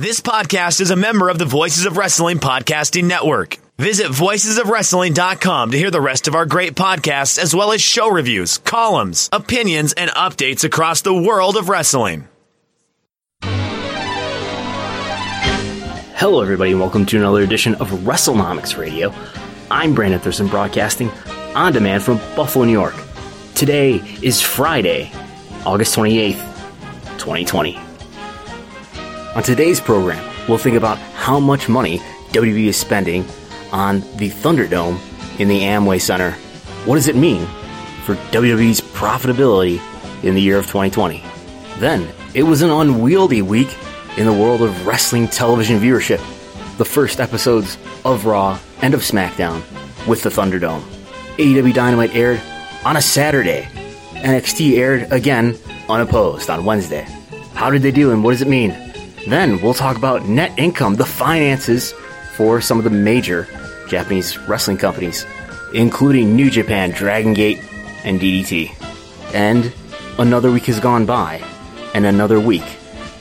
This podcast is a member of the Voices of Wrestling Podcasting Network. Visit voicesofwrestling.com to hear the rest of our great podcasts, as well as show reviews, columns, opinions, and updates across the world of wrestling. Hello, everybody, and welcome to another edition of WrestleNomics Radio. I'm Brandon Thurston, broadcasting on demand from Buffalo, New York. Today is Friday, August 28th, 2020. On today's program, we'll think about how much money WWE is spending on the Thunderdome in the Amway Center. What does it mean for WWE's profitability in the year of 2020? Then, it was an unwieldy week in the world of wrestling television viewership. The first episodes of Raw and of SmackDown with the Thunderdome. AEW Dynamite aired on a Saturday. NXT aired again unopposed on Wednesday. How did they do and what does it mean? Then we'll talk about net income, the finances for some of the major Japanese wrestling companies, including New Japan, Dragon Gate, and DDT. And another week has gone by, and another week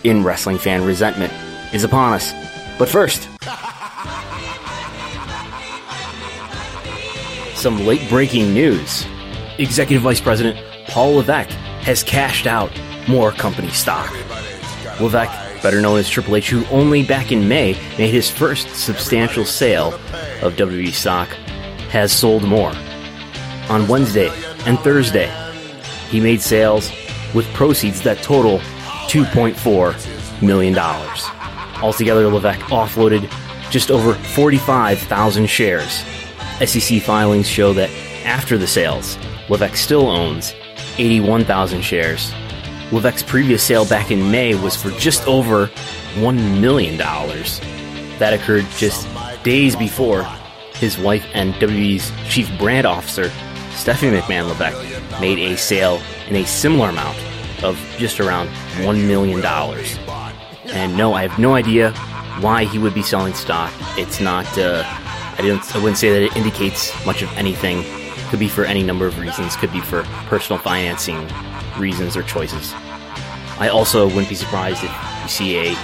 in wrestling fan resentment is upon us. But first, some late breaking news. Executive Vice President Paul Levesque has cashed out more company stock. Levesque, better known as Triple H, who only back in May made his first substantial sale of WWE stock, has sold more. On Wednesday and Thursday, he made sales with proceeds that total $2.4 million. Altogether, Levesque offloaded just over 45,000 shares. SEC filings show that after the sales, Levesque still owns 81,000 shares. Levesque's previous sale back in May was for just over $1 million. That occurred just days before his wife and WWE's chief brand officer, Stephanie McMahon Levesque, made a sale in a similar amount of just around $1 million. And no, I have no idea why he would be selling stock. It's not, uh, I, didn't, I wouldn't say that it indicates much of anything. Could be for any number of reasons, could be for personal financing reasons or choices. I also wouldn't be surprised if you see a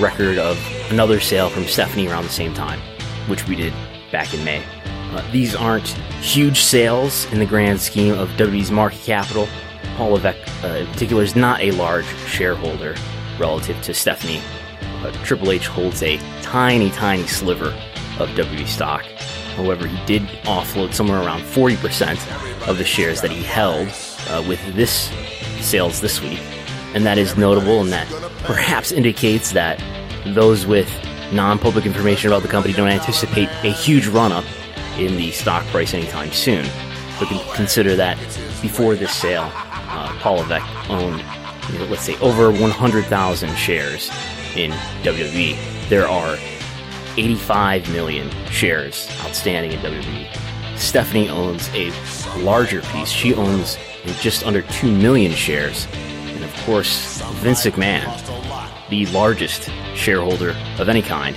record of another sale from Stephanie around the same time, which we did back in May. Uh, these aren't huge sales in the grand scheme of WWE's market capital. Paul Levesque, uh, in particular, is not a large shareholder relative to Stephanie. Uh, Triple H holds a tiny, tiny sliver of WWE stock. However, he did offload somewhere around 40% of the shares that he held uh, with this sales this week. And that is notable and that perhaps indicates that those with non public information about the company don't anticipate a huge run up in the stock price anytime soon. But consider that before this sale, uh, Paul Levesque owned, you know, let's say, over 100,000 shares in WWE. There are 85 million shares outstanding in WWE. Stephanie owns a larger piece. She owns just under 2 million shares. And of course, Vince McMahon, the largest shareholder of any kind,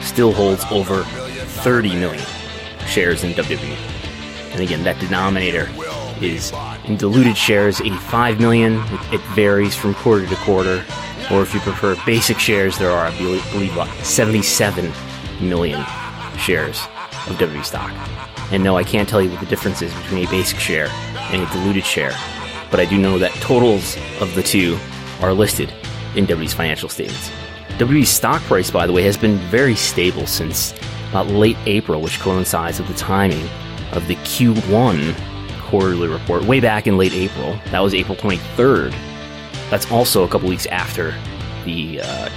still holds over 30 million shares in WWE. And again, that denominator is in diluted shares, 85 million. It, varies from quarter to quarter. Or if you prefer basic shares, there are, I believe, believe about 77 million shares of WWE stock. And no, I can't tell you what the difference is between a basic share and diluted share, but I do know that totals of the two are listed in WWE's financial statements. WWE's stock price, by the way, has been very stable since about late April, which coincides with the timing of the Q1 quarterly report way back in late April. That was April 23rd. That's also a couple weeks after the uh,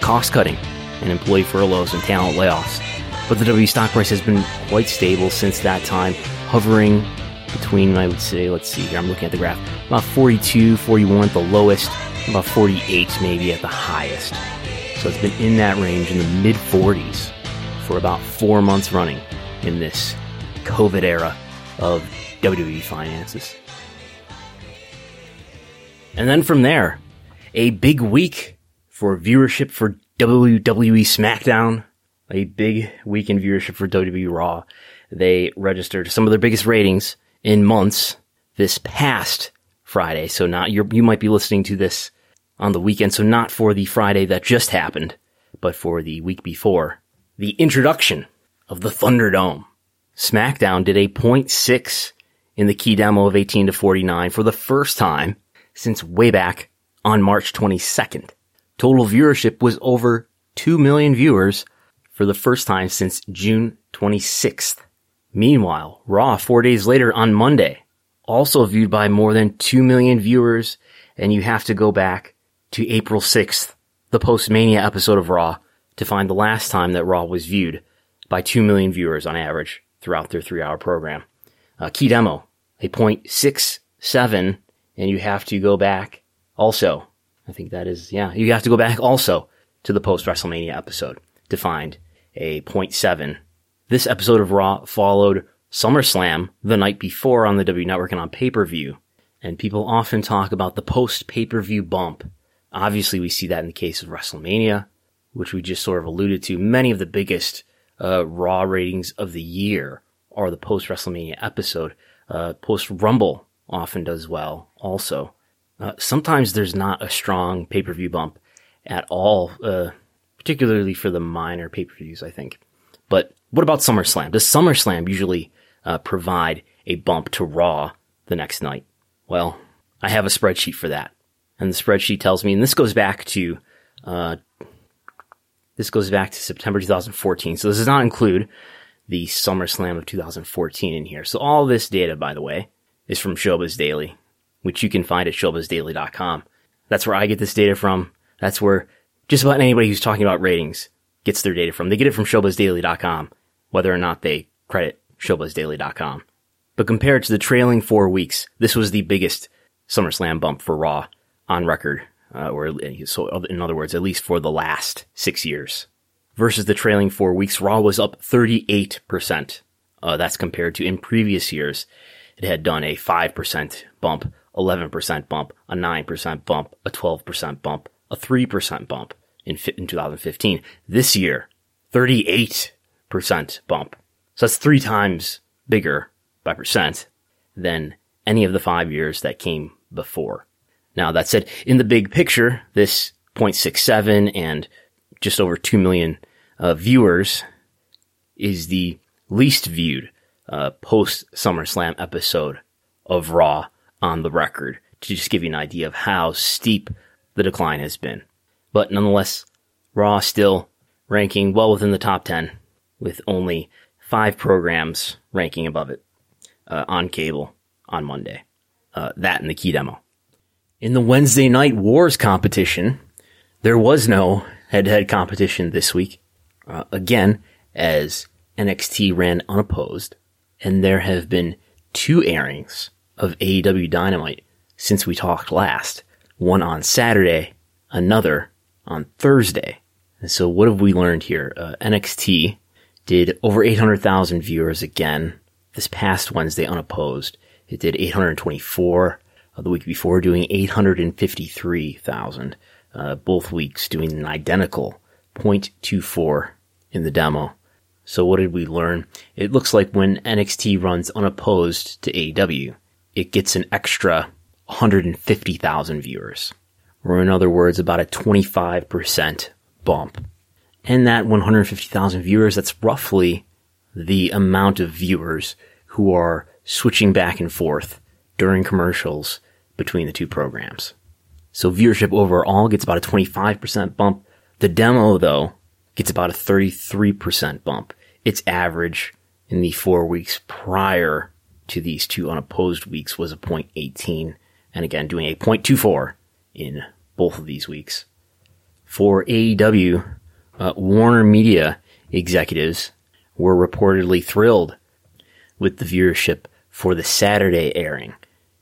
cost cutting and employee furloughs and talent layoffs. But the W stock price has been quite stable since that time, hovering between, I would say, let's see here, I'm looking at the graph, about 42, 41 at the lowest, about 48 maybe at the highest. So it's been in that range in the mid 40s for about four months running in this COVID era of WWE finances. And then from there, a big week for viewership for WWE SmackDown, a big week in viewership for WWE Raw. They registered some of their biggest ratings in months this past Friday. So now you you might be listening to this on the weekend, so not for the Friday that just happened, but for the week before, the introduction of the Thunderdome. SmackDown did a 0.6 in the key demo of 18 to 49 for the first time since way back on March 22nd. Total viewership was over 2 million viewers for the first time since June 26th. Meanwhile, Raw four days later on Monday, also viewed by more than 2 million viewers, and you have to go back to April 6th, the post-Mania episode of Raw, to find the last time that Raw was viewed by 2 million viewers on average throughout their three hour program. Uh, key demo, a 0.67, and you have to go back also. I think that is, yeah, you have to go back also to the post WrestleMania episode to find a 0.7. This episode of Raw followed SummerSlam the night before on the W Network and on pay-per-view. And people often talk about the post pay-per-view bump. Obviously, we see that in the case of WrestleMania, which we just sort of alluded to. Many of the biggest uh, Raw ratings of the year are the post WrestleMania episode. Uh, post Rumble often does well also. Uh, sometimes there's not a strong pay per view bump at all, uh, particularly for the minor pay per views, I think. But what about SummerSlam? Does SummerSlam usually uh, provide a bump to Raw the next night? Well, I have a spreadsheet for that. And the spreadsheet tells me, and this goes back to uh, this goes back to September 2014. So this does not include the SummerSlam of 2014 in here. So all this data, by the way, is from Showbuzz Daily, which you can find at showbuzzdaily.com. That's where I get this data from. That's where just about anybody who's talking about ratings gets their data from. They get it from showbuzzdaily.com, whether or not they credit showbuzzdaily.com. But compared to the trailing four weeks, this was the biggest SummerSlam bump for Raw on record uh, or so in other words, at least for the last six years. Versus the trailing four weeks, Raw was up 38%. Uh, that's compared to in previous years, it had done a 5% bump, 11% bump, a 9% bump, a 12% bump, a 3% bump in, in 2015. This year, 38% bump. So that's three times bigger by percent than any of the five years that came before. Now, that said, in the big picture, this 0.67 and just over 2 million uh, viewers is the least viewed uh, post SummerSlam episode of Raw on the record to just give you an idea of how steep the decline has been. But nonetheless, Raw still ranking well within the top 10 with only five programs ranking above it uh, on cable on Monday. Uh, that and the key demo. In the Wednesday Night Wars competition, there was no head-to-head competition this week. Uh, again, as NXT ran unopposed, and there have been two airings of AEW Dynamite since we talked last. One on Saturday, another on Thursday. And so what have we learned here? Uh, NXT did over 800,000 viewers again this past Wednesday unopposed. It did 824 uh, the week before doing 853,000. Uh, both weeks doing an identical 0.24 in the demo. So what did we learn? It looks like when NXT runs unopposed to AEW, it gets an extra 150,000 viewers. Or in other words, about a 25% bump. And that 150,000 viewers, that's roughly the amount of viewers who are switching back and forth during commercials between the two programs. So viewership overall gets about a 25% bump. The demo though gets about a 33% bump. Its average in the four weeks prior to these two unopposed weeks was a 0.18 and again doing a 0.24 in both of these weeks. For AEW, uh, Warner Media executives were reportedly thrilled with the viewership for the Saturday airing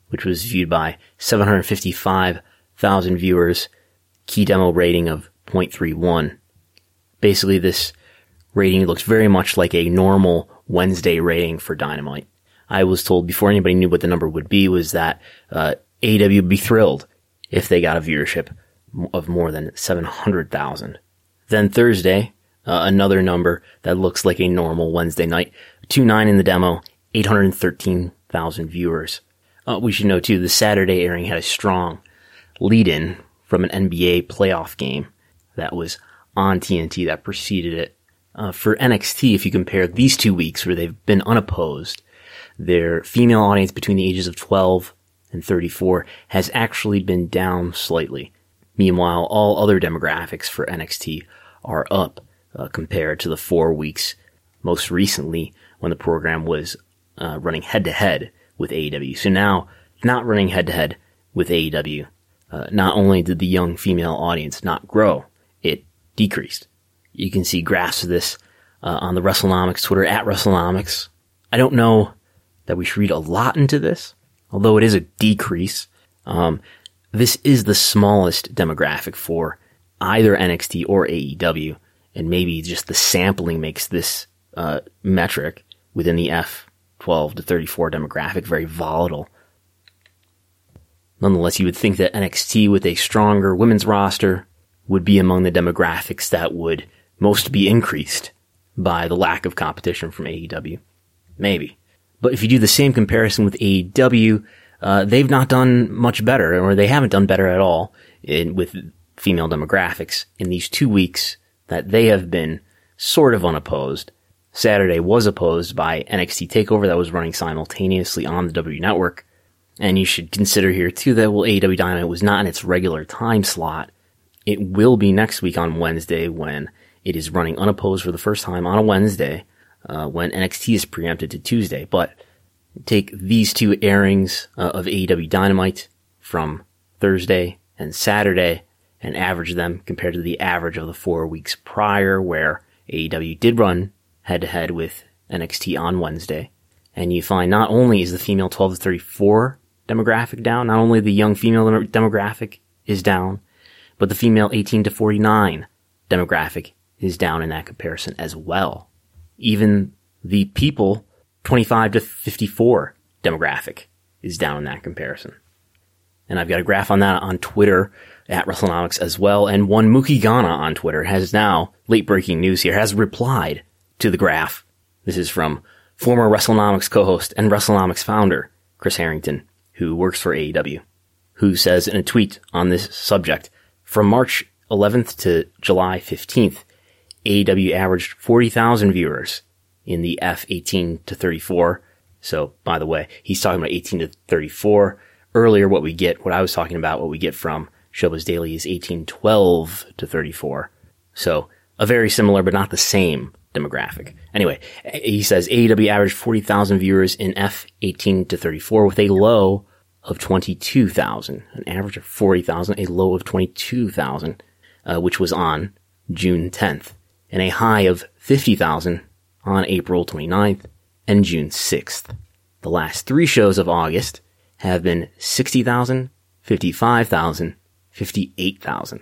which was viewed by 755,000 viewers, key demo rating of 0.31. Basically, this rating looks very much like a normal Wednesday rating for Dynamite. I was told before anybody knew what the number would be was that uh, AEW would be thrilled if they got a viewership of more than 700,000. Then Thursday, uh, another number that looks like a normal Wednesday night, 2-9 in the demo, 813,000 viewers. Uh, we should know too, the Saturday airing had a strong lead in from an NBA playoff game that was on TNT that preceded it. Uh, for NXT, if you compare these two weeks where they've been unopposed, their female audience between the ages of 12 and 34 has actually been down slightly. Meanwhile, all other demographics for NXT are up uh, compared to the four weeks most recently when the program was uh, running head to head with AEW. So now, not running head to head with AEW, uh, not only did the young female audience not grow, it decreased. You can see graphs of this uh, on the WrestleNomics Twitter at WrestleNomics. I don't know that we should read a lot into this, although it is a decrease. Um, this is the smallest demographic for either NXT or AEW, and maybe just the sampling makes this uh, metric within the F12 to 34 demographic very volatile. Nonetheless, you would think that NXT with a stronger women's roster would be among the demographics that would most be increased by the lack of competition from AEW. Maybe. But if you do the same comparison with AEW, uh, they've not done much better, or they haven't done better at all in, with female demographics in these two weeks that they have been sort of unopposed. Saturday was opposed by NXT TakeOver that was running simultaneously on the W Network. And you should consider here too that well, AEW Dynamite was not in its regular time slot. It will be next week on Wednesday when it is running unopposed for the first time on a Wednesday, uh, when NXT is preempted to Tuesday. But take these two airings uh, of AEW Dynamite from Thursday and Saturday and average them compared to the average of the four weeks prior where AEW did run head to head with NXT on Wednesday. And you find not only is the female 12 to 34 demographic down, not only the young female demographic is down, but the female 18 to 49 demographic is down in that comparison as well. Even the people 25 to 54 demographic is down in that comparison. And I've got a graph on that on Twitter at WrestleNomics as well. And one Mookie Ghana on Twitter has now, late breaking news here, has replied to the graph. This is from former WrestleNomics co-host and WrestleNomics founder, Chris Harrington, who works for AEW, who says in a tweet on this subject, from March 11th to July 15th, AEW averaged 40,000 viewers in the F18 to 34. So, by the way, he's talking about 18 to 34. Earlier, what we get, what I was talking about, what we get from Showbuzz Daily is 1812 to 34. So, a very similar but not the same demographic. Anyway, he says AEW averaged 40,000 viewers in F18 to 34 with a low of 22,000, an average of 40,000, a low of 22,000, uh, which was on June 10th, and a high of 50,000 on April 29th and June 6th. The last three shows of August have been 60,000, 55,000, 58,000.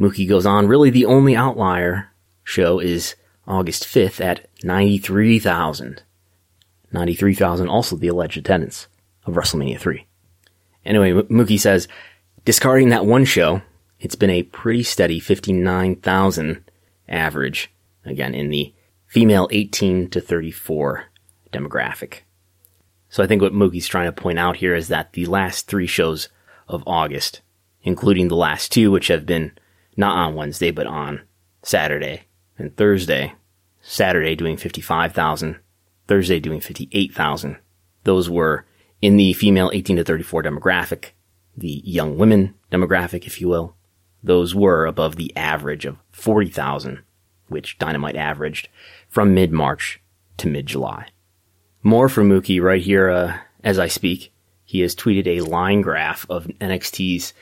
Mookie goes on, really the only outlier show is August 5th at 93,000. 93,000 also the alleged attendance of WrestleMania 3. Anyway, Mookie says, discarding that one show, it's been a pretty steady 59,000 average, again, in the female 18 to 34 demographic. So I think what Mookie's trying to point out here is that the last three shows of August, including the last two, which have been not on Wednesday, but on Saturday, and Thursday, Saturday doing 55,000, Thursday doing 58,000. Those were in the female 18 to 34 demographic, the young women demographic, if you will. Those were above the average of 40,000, which Dynamite averaged from mid-March to mid-July. More from Mookie right here uh, as I speak. He has tweeted a line graph of NXT's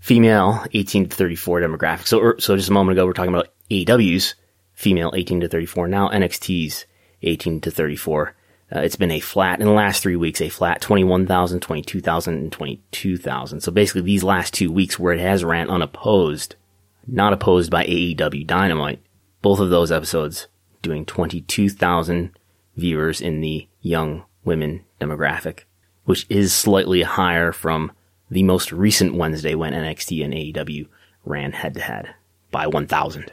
female 18 to 34 demographic. So, er, so just a moment ago, we're talking about AEW's female 18 to 34. Now NXT's 18 to 34. Uh, it's been a flat in the last three weeks, a flat 21,000, 22,000, and 22,000. So basically these last two weeks where it has ran unopposed, not opposed by AEW Dynamite, both of those episodes doing 22,000 viewers in the young women demographic, which is slightly higher from the most recent Wednesday when NXT and AEW ran head to head by 1,000.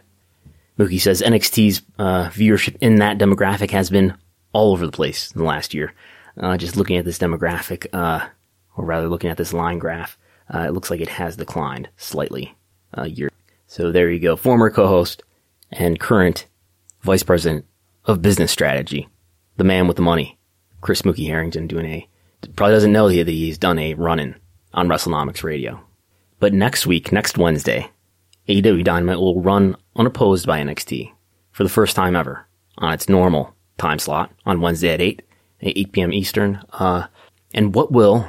Mookie says NXT's uh, viewership in that demographic has been all over the place in the last year. Uh, just looking at this demographic, uh, or rather looking at this line graph, uh, it looks like it has declined slightly uh, year. So there you go. Former co-host and current vice president of business strategy, the man with the money, Chris Mookie Harrington doing a, probably doesn't know that he's done a run-in on WrestleNomics radio. But next week, next Wednesday, AEW Dynamite will run unopposed by NXT for the first time ever on its normal time slot on Wednesday at 8, 8 p.m. Eastern. Uh, and what will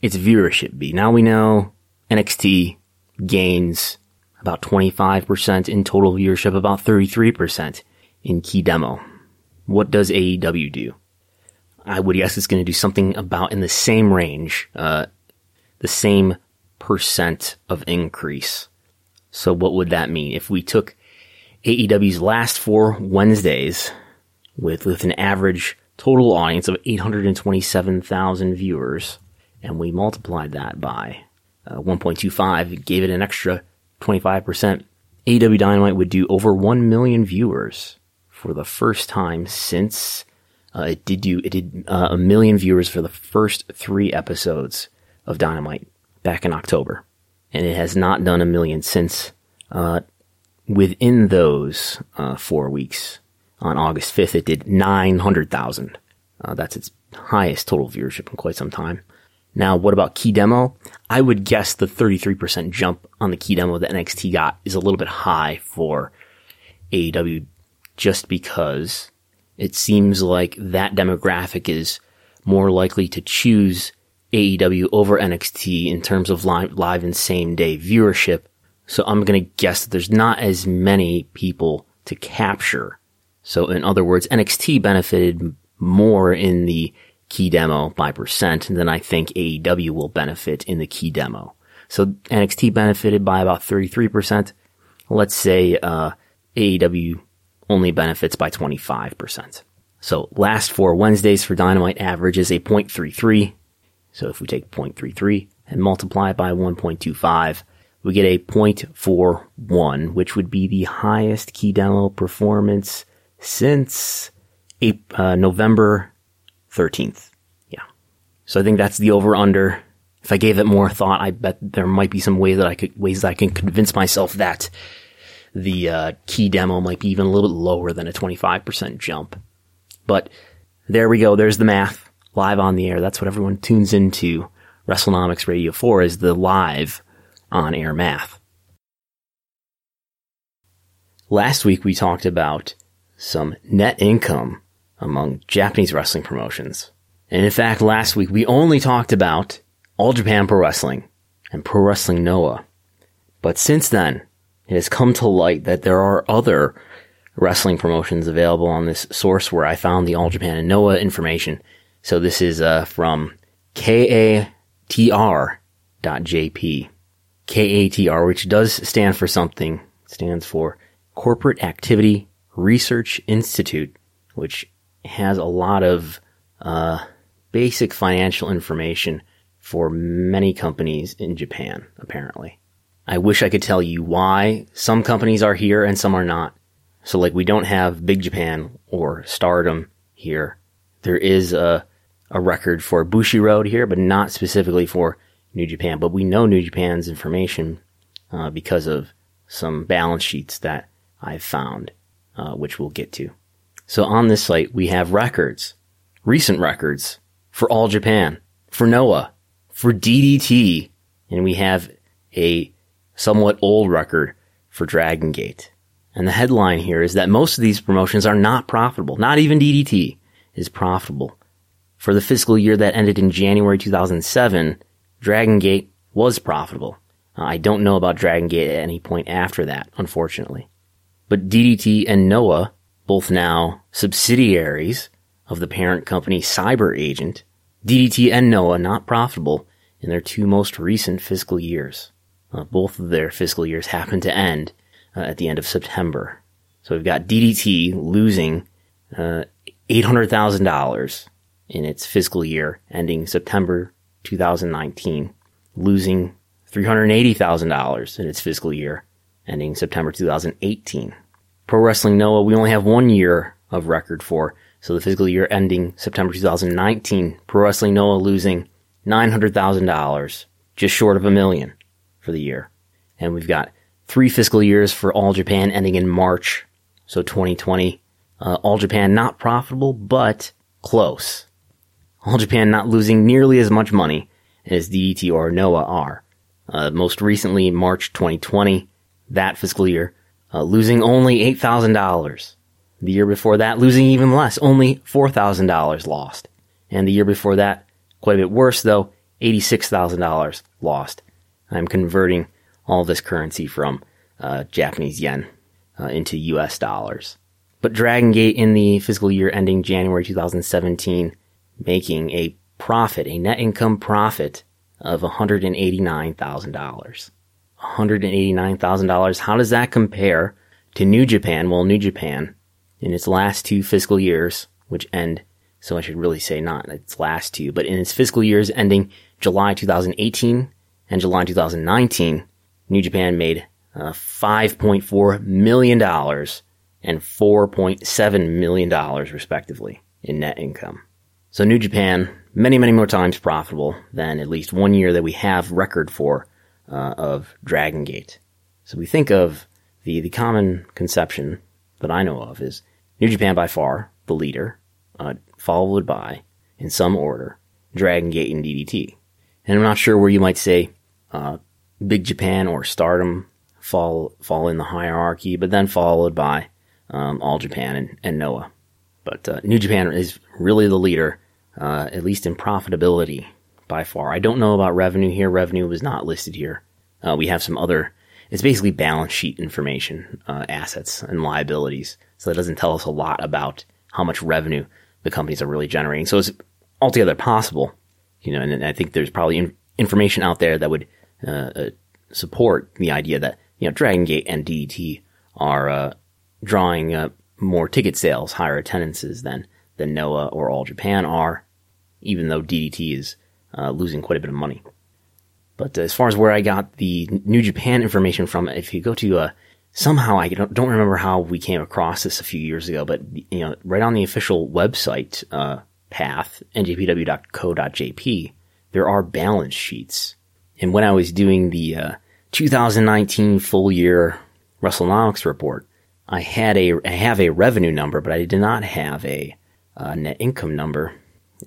its viewership be? Now we know NXT gains about 25% in total viewership, about 33% in key demo. What does AEW do? I would guess it's going to do something about in the same range, uh, the same percent of increase. So what would that mean? If we took AEW's last four Wednesdays with, with an average total audience of 827,000 viewers, and we multiplied that by uh, 1.25, gave it an extra 25%, AEW Dynamite would do over 1 million viewers for the first time since uh, it did do it did uh, a million viewers for the first three episodes of Dynamite back in October, and it has not done a million since. Uh, within those uh, four weeks, on August 5th, it did 900,000. Uh, that's its highest total viewership in quite some time. Now, what about key demo? I would guess the 33% jump on the key demo that NXT got is a little bit high for AEW just because it seems like that demographic is more likely to choose AEW over NXT in terms of live, live and same day viewership. So I'm going to guess that there's not as many people to capture. So in other words, NXT benefited more in the key demo by percent than I think AEW will benefit in the key demo. So NXT benefited by about 33%. Let's say, uh, AEW only benefits by 25%. So last four Wednesdays for Dynamite average is a 0.33. So if we take 0.33 and multiply it by 1.25, we get a 0.41, which would be the highest key demo performance since uh, November 13th. Yeah. So I think that's the over under. If I gave it more thought, I bet there might be some way that I could, ways that I can convince myself that the uh, key demo might be even a little bit lower than a 25% jump. But there we go. There's the math live on the air. That's what everyone tunes into WrestleNomics Radio for is the live on air math. Last week we talked about some net income among Japanese wrestling promotions. And in fact, last week we only talked about All Japan Pro Wrestling and Pro Wrestling Noah. But since then, it has come to light that there are other wrestling promotions available on this source where I found the All Japan and Noah information. So this is uh, from KATR.jp. KATR, which does stand for something, stands for Corporate Activity Research Institute, which has a lot of uh, basic financial information for many companies in Japan, apparently. I wish I could tell you why some companies are here and some are not. So like we don't have Big Japan or Stardom here. There is a, a record for Bushiroad here, but not specifically for New Japan. But we know New Japan's information uh, because of some balance sheets that I've found, uh, which we'll get to. So on this site, we have records, recent records for All Japan, for Noah, for DDT, and we have a somewhat old record for Dragon Gate. And the headline here is that most of these promotions are not profitable. Not even DDT is profitable. For the fiscal year that ended in January 2007, Dragon Gate was profitable. I don't know about Dragon Gate at any point after that, unfortunately. But DDT and Noah both now subsidiaries of the parent company CyberAgent, DDT and Noah not profitable in their two most recent fiscal years. Uh, both of their fiscal years happen to end uh, at the end of September. So we've got DDT losing uh, $800,000 in its fiscal year ending September 2019, losing $380,000 in its fiscal year ending September 2018. Pro Wrestling Noah, we only have one year of record for. So the fiscal year ending September 2019, Pro Wrestling Noah losing $900,000 just short of a million for the year. And we've got three fiscal years for All Japan ending in March. So 2020, uh, All Japan not profitable, but close. All Japan not losing nearly as much money as DDT or Noah are. Uh, most recently, March 2020, that fiscal year, uh, losing only $8,000. The year before that, losing even less, only $4,000 lost. And the year before that, quite a bit worse though, $86,000 lost. I'm converting all this currency from uh, Japanese yen uh, into US dollars. But Dragon Gate in the fiscal year ending January 2017, making a profit, a net income profit of $189,000. $189,000. How does that compare to New Japan? Well, New Japan in its last two fiscal years, which end, so I should really say not its last two, but in its fiscal years ending July 2018 and July 2019, New Japan made uh, $5.4 million and $4.7 million respectively in net income. So New Japan, many, many more times profitable than at least one year that we have record for uh, of Dragon Gate. So we think of the, the common conception that I know of is New Japan by far the leader, uh, followed by, in some order, Dragon Gate and DDT. And I'm not sure where you might say uh, Big Japan or Stardom fall fall in the hierarchy, but then followed by um, All Japan and, and Noah. But uh, New Japan is really the leader, uh, at least in profitability by far. I don't know about revenue here. Revenue was not listed here. Uh, we have some other. It's basically balance sheet information, uh, assets and liabilities. So that doesn't tell us a lot about how much revenue the companies are really generating. So it's altogether possible, you know, and, and I think there's probably in, information out there that would uh, uh, support the idea that you know Dragon Gate and DDT are drawing uh, more ticket sales, higher attendances than than Noah or All Japan are, even though DDT is uh, losing quite a bit of money. But as far as where I got the New Japan information from, if you go to uh, somehow I don't, don't remember how we came across this a few years ago, but you know, right on the official website uh, path, njpw.co.jp, there are balance sheets. And when I was doing the uh, 2019 full year WrestleNomics report, I had a I have a revenue number, but I did not have a uh, net income number,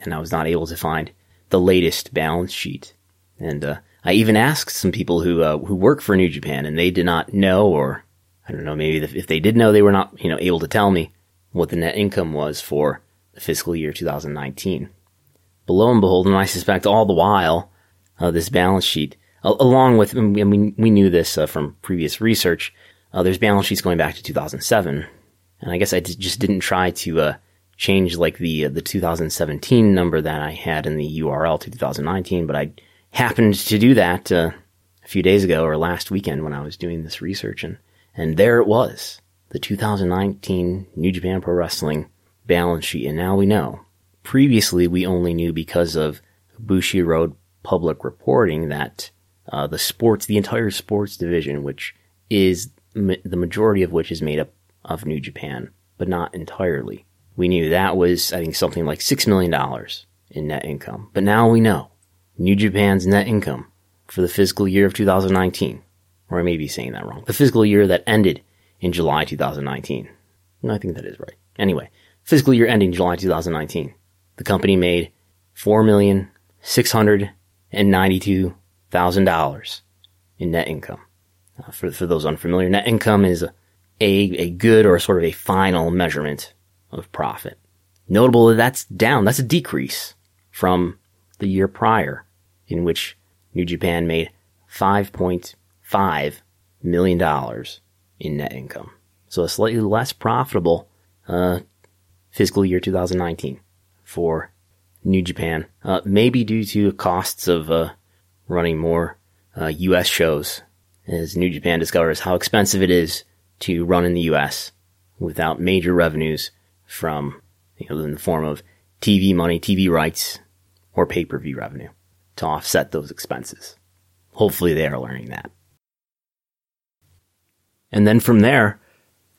and I was not able to find the latest balance sheet. And uh, I even asked some people who uh, who work for New Japan, and they did not know, or I don't know, maybe if they did know, they were not you know able to tell me what the net income was for the fiscal year 2019. But lo and behold, and I suspect all the while, uh, this balance sheet, along with, I mean, we knew this uh, from previous research, uh, there's balance sheets going back to 2007. And I guess I d- just didn't try to uh, change like the uh, the 2017 number that I had in the URL to 2019, but I happened to do that uh, a few days ago or last weekend when I was doing this research, and and there it was, the 2019 New Japan Pro Wrestling balance sheet, and now we know. Previously, we only knew because of Bushiroad public reporting that uh, the sports, the entire sports division, which is the majority of which is made up of New Japan, but not entirely. We knew that was, I think, something like $6 million in net income. But now we know New Japan's net income for the fiscal year of 2019, or I may be saying that wrong, the fiscal year that ended in July 2019. No, I think that is right. Anyway, fiscal year ending July 2019, the company made $4,692,000 in net income. Uh, for, for those unfamiliar, net income is a, a good or sort of a final measurement of profit. Notable that that's down, that's a decrease from the year prior, in which New Japan made $5.5 million in net income. So a slightly less profitable uh, fiscal year 2019 for New Japan, uh, maybe due to costs of uh, running more U.S. Uh, shows as New Japan discovers how expensive it is to run in the US without major revenues from, you know, in the form of TV money, TV rights, or pay-per-view revenue to offset those expenses. Hopefully they are learning that. And then from there,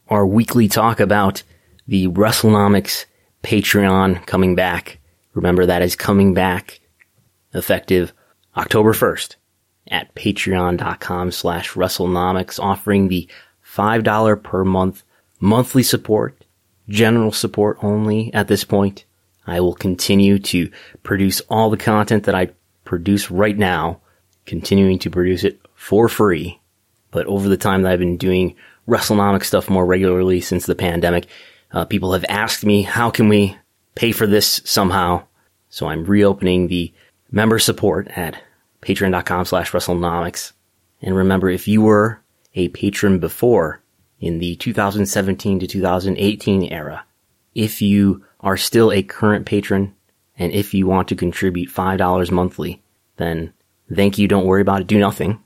our weekly talk about the WrestleNomics Patreon coming back. Remember that is coming back effective October 1st. At patreon.com slash WrestleNomics, offering the $5 per month monthly support, general support only at this point. I will continue to produce all the content that I produce right now, continuing to produce it for free. But over the time that I've been doing WrestleNomics stuff more regularly since the pandemic, uh, people have asked me, how can we pay for this somehow? So I'm reopening the member support at patreon.com slash WrestleNomics. And remember, if you were a patron before in the 2017 to 2018 era, if you are still a current patron and if you want to contribute $5 monthly, then thank you. Don't worry about it. Do nothing.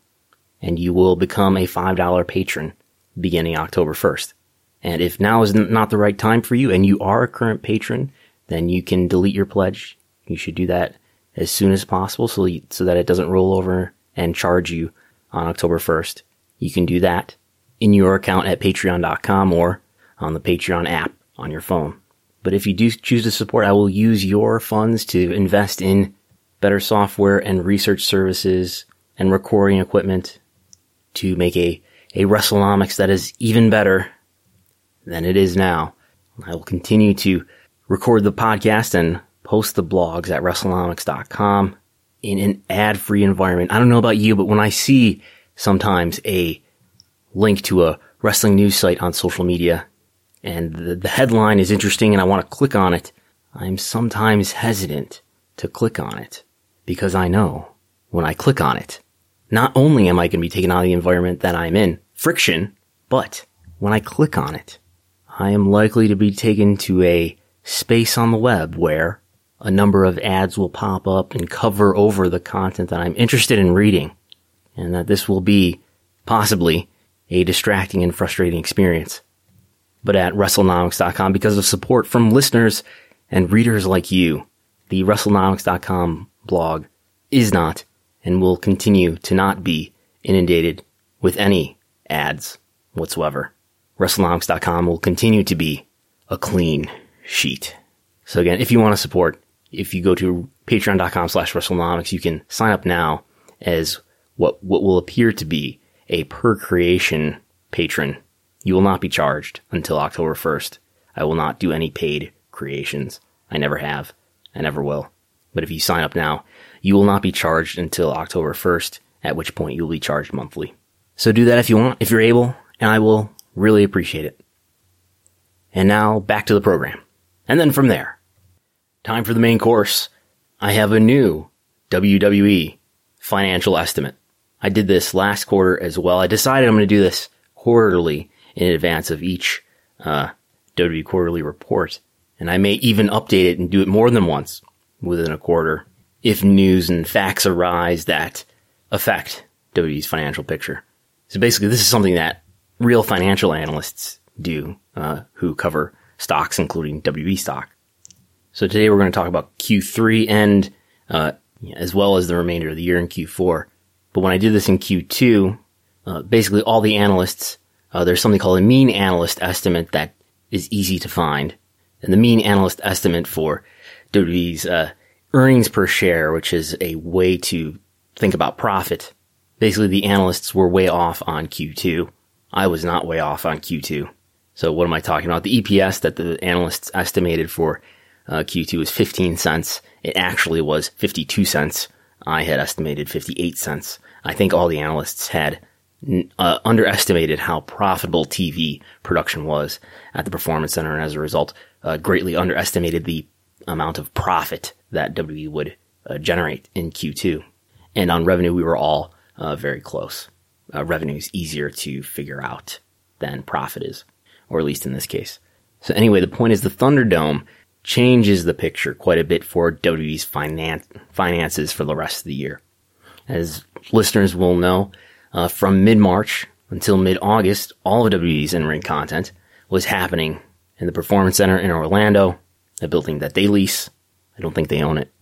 And you will become a $5 patron beginning October 1st. And if now is not the right time for you and you are a current patron, then you can delete your pledge. You should do that as soon as possible so, you, so that it doesn't roll over and charge you on October 1st. You can do that in your account at patreon.com or on the Patreon app on your phone. But if you do choose to support, I will use your funds to invest in better software and research services and recording equipment to make a, a WrestleNomics that is even better than it is now. I will continue to record the podcast and post the blogs at WrestleNomics.com in an ad-free environment. I don't know about you, but when I see sometimes a link to a wrestling news site on social media and the, the headline is interesting and I want to click on it, I'm sometimes hesitant to click on it because I know when I click on it, not only am I going to be taken out of the environment that I'm in, friction, but when I click on it, I am likely to be taken to a space on the web where a number of ads will pop up and cover over the content that I'm interested in reading. And that this will be possibly a distracting and frustrating experience but at WrestleNomics.com because of support from listeners and readers like you. The WrestleNomics.com blog is not and will continue to not be inundated with any ads whatsoever. WrestleNomics.com will continue to be a clean sheet. So again, if you want to support, if you go to patreon.com slash WrestleNomics, you can sign up now as what, what will appear to be a per creation patron you will not be charged until October 1st. I will not do any paid creations. I never have. I never will. But if you sign up now, you will not be charged until October 1st, at which point you'll be charged monthly. So do that if you want, if you're able, and I will really appreciate it. And now back to the program. And then from there, time for the main course. I have a new WWE financial estimate. I did this last quarter as well. I decided I'm going to do this quarterly in advance of each uh, WWE quarterly report. And I may even update it and do it more than once within a quarter if news and facts arise that affect WWE's financial picture. So basically, this is something that real financial analysts do uh, who cover stocks, including WWE stock. So today we're going to talk about Q3 and uh, as well as the remainder of the year in Q4. But when I did this in Q2, uh, basically all the analysts uh, there's something called a mean analyst estimate that is easy to find. And the mean analyst estimate for WWE's uh, earnings per share, which is a way to think about profit. Basically, the analysts were way off on Q2. I was not way off on Q2. So what am I talking about? The EPS that the analysts estimated for uh, Q2 was 15 cents. It actually was 52 cents. I had estimated 58 cents. I think all the analysts had uh, underestimated how profitable TV production was at the Performance Center, and as a result, uh, greatly underestimated the amount of profit that WWE would uh, generate in Q2. And on revenue, we were all uh, very close. Uh, revenue is easier to figure out than profit is, or at least in this case. So anyway, the point is the Thunderdome changes the picture quite a bit for WWE's finance, finances for the rest of the year. As listeners will know, uh, from mid-March until mid-August, all of WWE's in-ring content was happening in the Performance Center in Orlando, a building that they lease. I don't think they own it.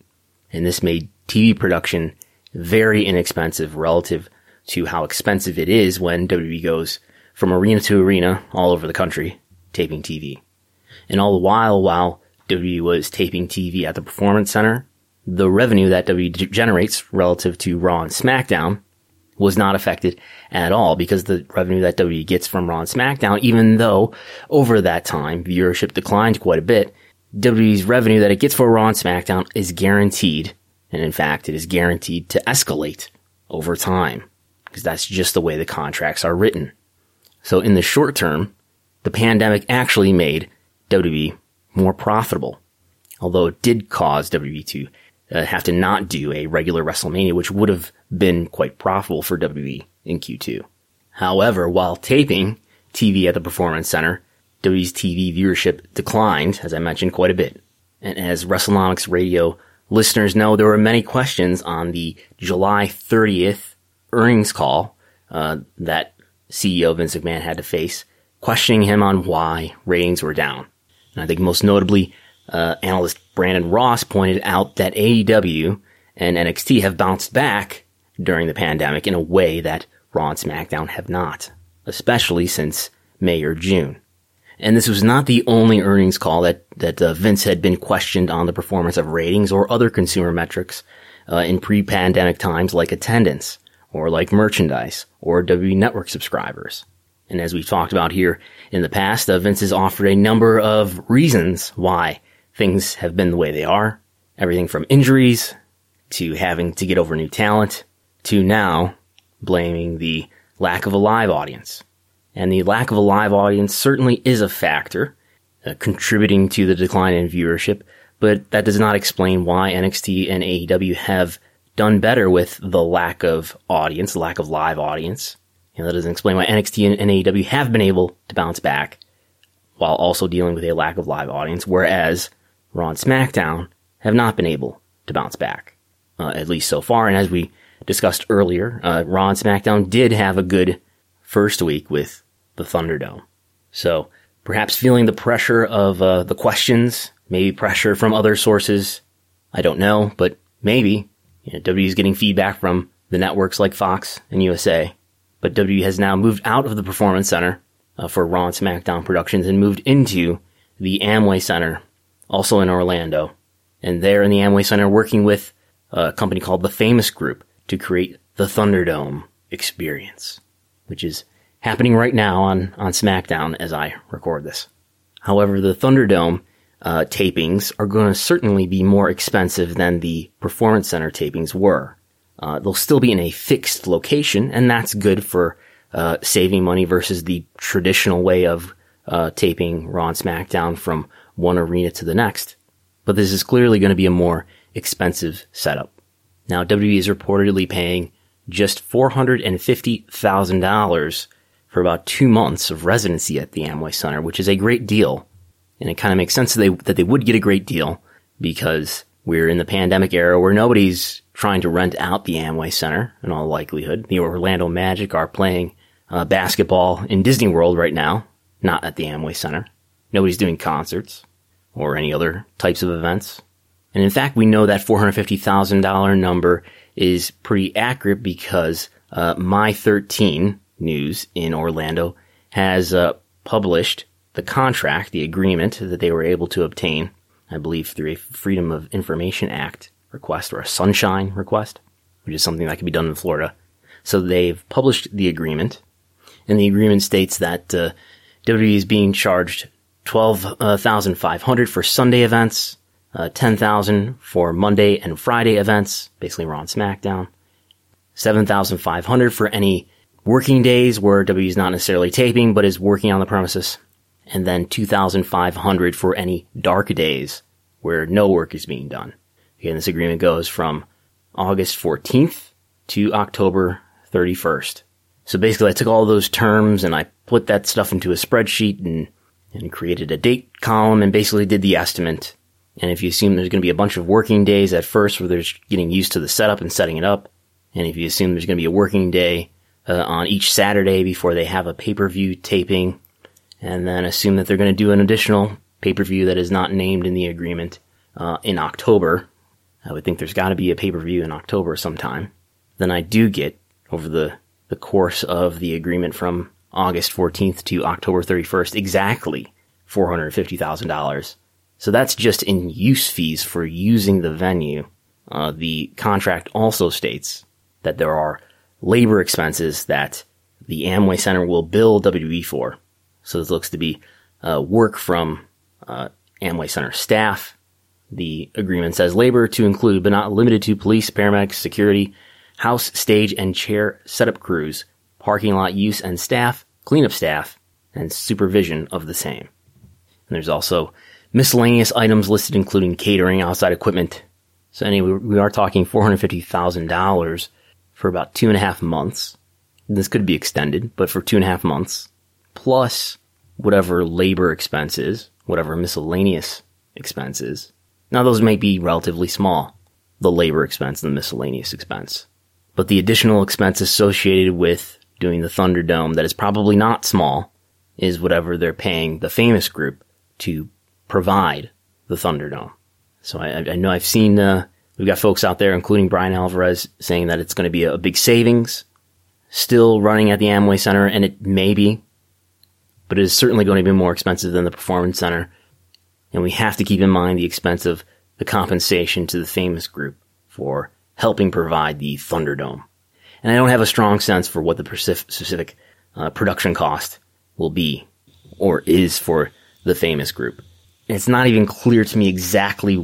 And this made TV production very inexpensive relative to how expensive it is when WWE goes from arena to arena all over the country taping TV. And all the while, while WWE was taping TV at the Performance Center, the revenue that WWE generates relative to Raw and SmackDown was not affected at all because the revenue that WWE gets from Raw and SmackDown, even though over that time viewership declined quite a bit, WWE's revenue that it gets for Raw and SmackDown is guaranteed, and in fact, it is guaranteed to escalate over time because that's just the way the contracts are written. So in the short term, the pandemic actually made WWE more profitable, although it did cause WWE to uh, have to not do a regular WrestleMania, which would have been quite profitable for WWE in Q2. However, while taping TV at the Performance Center, WWE's TV viewership declined, as I mentioned, quite a bit. And as WrestleNomics Radio listeners know, there were many questions on the July 30th earnings call uh, that CEO Vince McMahon had to face, questioning him on why ratings were down. And I think most notably, uh, analyst Brandon Ross pointed out that AEW and NXT have bounced back during the pandemic in a way that Raw and SmackDown have not, especially since May or June. And this was not the only earnings call that, that uh, Vince had been questioned on the performance of ratings or other consumer metrics uh, in pre-pandemic times like attendance or like merchandise or W Network subscribers. And as we've talked about here in the past, uh, Vince has offered a number of reasons why things have been the way they are. Everything from injuries to having to get over new talent to now blaming the lack of a live audience. And the lack of a live audience certainly is a factor uh, contributing to the decline in viewership, but that does not explain why NXT and AEW have done better with the lack of audience, lack of live audience. You know, that doesn't explain why NXT and AEW have been able to bounce back while also dealing with a lack of live audience, whereas Raw and SmackDown have not been able to bounce back, uh, at least so far. And as we discussed earlier, uh, Raw and SmackDown did have a good first week with the Thunderdome. So perhaps feeling the pressure of uh, the questions, maybe pressure from other sources. I don't know, but maybe you know, WWE is getting feedback from the networks like Fox and USA. But WWE has now moved out of the Performance Center uh, for Raw and SmackDown productions and moved into the Amway Center also in Orlando. And there in the Amway Center working with a company called the Famous Group to create the Thunderdome experience, which is happening right now on, on SmackDown as I record this. However, the Thunderdome uh, tapings are going to certainly be more expensive than the Performance Center tapings were. Uh, they'll still be in a fixed location, and that's good for uh, saving money versus the traditional way of uh, taping Raw and SmackDown from one arena to the next. But this is clearly going to be a more expensive setup. Now, WWE is reportedly paying just $450,000 for about two months of residency at the Amway Center, which is a great deal. And it kind of makes sense that they, that they would get a great deal because we're in the pandemic era where nobody's trying to rent out the Amway Center in all likelihood. The Orlando Magic are playing uh, basketball in Disney World right now, not at the Amway Center. Nobody's doing concerts or any other types of events. And in fact, we know that $450,000 number is pretty accurate because uh, My 13 News in Orlando has uh, published the contract, the agreement that they were able to obtain, I believe through a Freedom of Information Act request or a Sunshine request, which is something that can be done in Florida. So they've published the agreement, and the agreement states that uh, WWE is being charged 12,500 for Sunday events, uh, 10,000 for Monday and Friday events, basically Raw and SmackDown, 7,500 for any working days where W is not necessarily taping but is working on the premises, and then 2,500 for any dark days where no work is being done. Again, this agreement goes from August 14th to October 31st. So basically I took all those terms and I put that stuff into a spreadsheet and and created a date column and basically did the estimate. And if you assume there's going to be a bunch of working days at first where they're getting used to the setup and setting it up, and if you assume there's going to be a working day uh, on each Saturday before they have a pay-per-view taping, and then assume that they're going to do an additional pay-per-view that is not named in the agreement uh, in October, I would think there's got to be a pay-per-view in October sometime. Then I do get over the the course of the agreement from August 14th to October 31st, exactly $450,000. So that's just in use fees for using the venue. Uh, the contract also states that there are labor expenses that the Amway Center will bill WWE for. So this looks to be uh, work from uh, Amway Center staff. The agreement says labor to include, but not limited to, police, paramedics, security, house, stage, and chair setup crews, parking lot use and staff, cleanup staff, and supervision of the same. And there's also miscellaneous items listed, including catering, outside equipment. So anyway, we are talking $450,000 for about two and a half months. This could be extended, but for two and a half months, plus whatever labor expenses, whatever miscellaneous expenses. Now those may be relatively small, the labor expense and the miscellaneous expense. But the additional expense associated with doing the Thunderdome that is probably not small is whatever they're paying the famous group to provide the Thunderdome. So I, I know I've seen, uh, we've got folks out there, including Bryan Alvarez, saying that it's going to be a, a big savings still running at the Amway Center, and it may be, but it is certainly going to be more expensive than the Performance Center. And we have to keep in mind the expense of the compensation to the famous group for helping provide the Thunderdome. And I don't have a strong sense for what the specific uh, production cost will be or is for the famous group. And it's not even clear to me exactly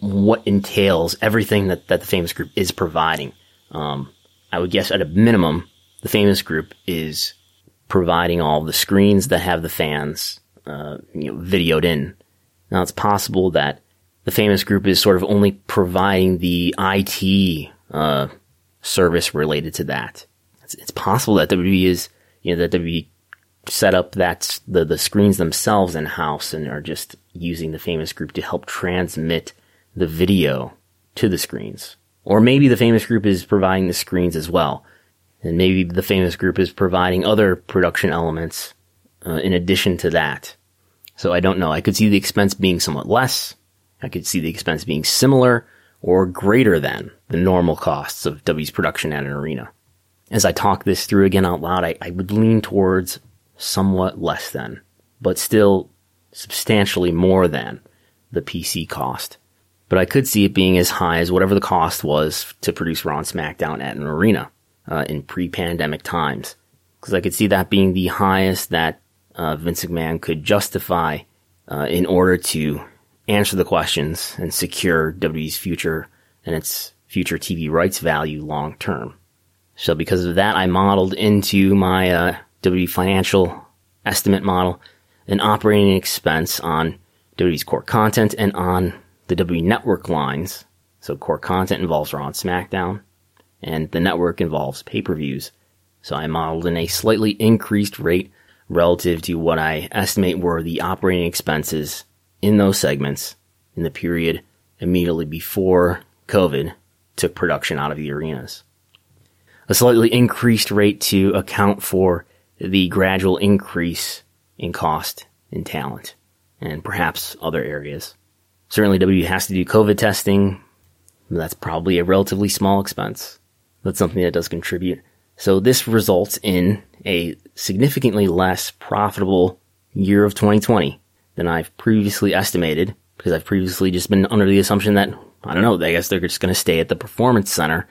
what entails everything that, that the famous group is providing. Um, I would guess at a minimum, the famous group is providing all the screens that have the fans, uh, you know, videoed in. Now it's possible that the famous group is sort of only providing the IT, uh, service related to that. It's, it's possible that WWE is, you know, that WWE set up that the, the screens themselves in house and are just using the famous group to help transmit the video to the screens. Or maybe the famous group is providing the screens as well. And maybe the famous group is providing other production elements uh, in addition to that. So I don't know. I could see the expense being somewhat less. I could see the expense being similar or greater than the normal costs of W's production at an arena. As I talk this through again out loud, I, I would lean towards somewhat less than, but still substantially more than the PC cost. But I could see it being as high as whatever the cost was to produce Raw and SmackDown at an arena uh, in pre-pandemic times, because I could see that being the highest that uh, Vince McMahon could justify uh, in order to answer the questions and secure WWE's future and its future TV rights value long term. So because of that, I modeled into my uh, WWE financial estimate model an operating expense on WWE's core content and on the WWE network lines. So core content involves Raw and SmackDown, and the network involves pay-per-views. So I modeled in a slightly increased rate relative to what I estimate were the operating expenses in those segments in the period immediately before COVID took production out of the arenas. A slightly increased rate to account for the gradual increase in cost in talent and perhaps other areas. Certainly W has to do COVID testing. That's probably a relatively small expense. That's something that does contribute. So this results in a significantly less profitable year of 2020 than I've previously estimated because I've previously just been under the assumption that, I don't know, I guess they're just going to stay at the performance center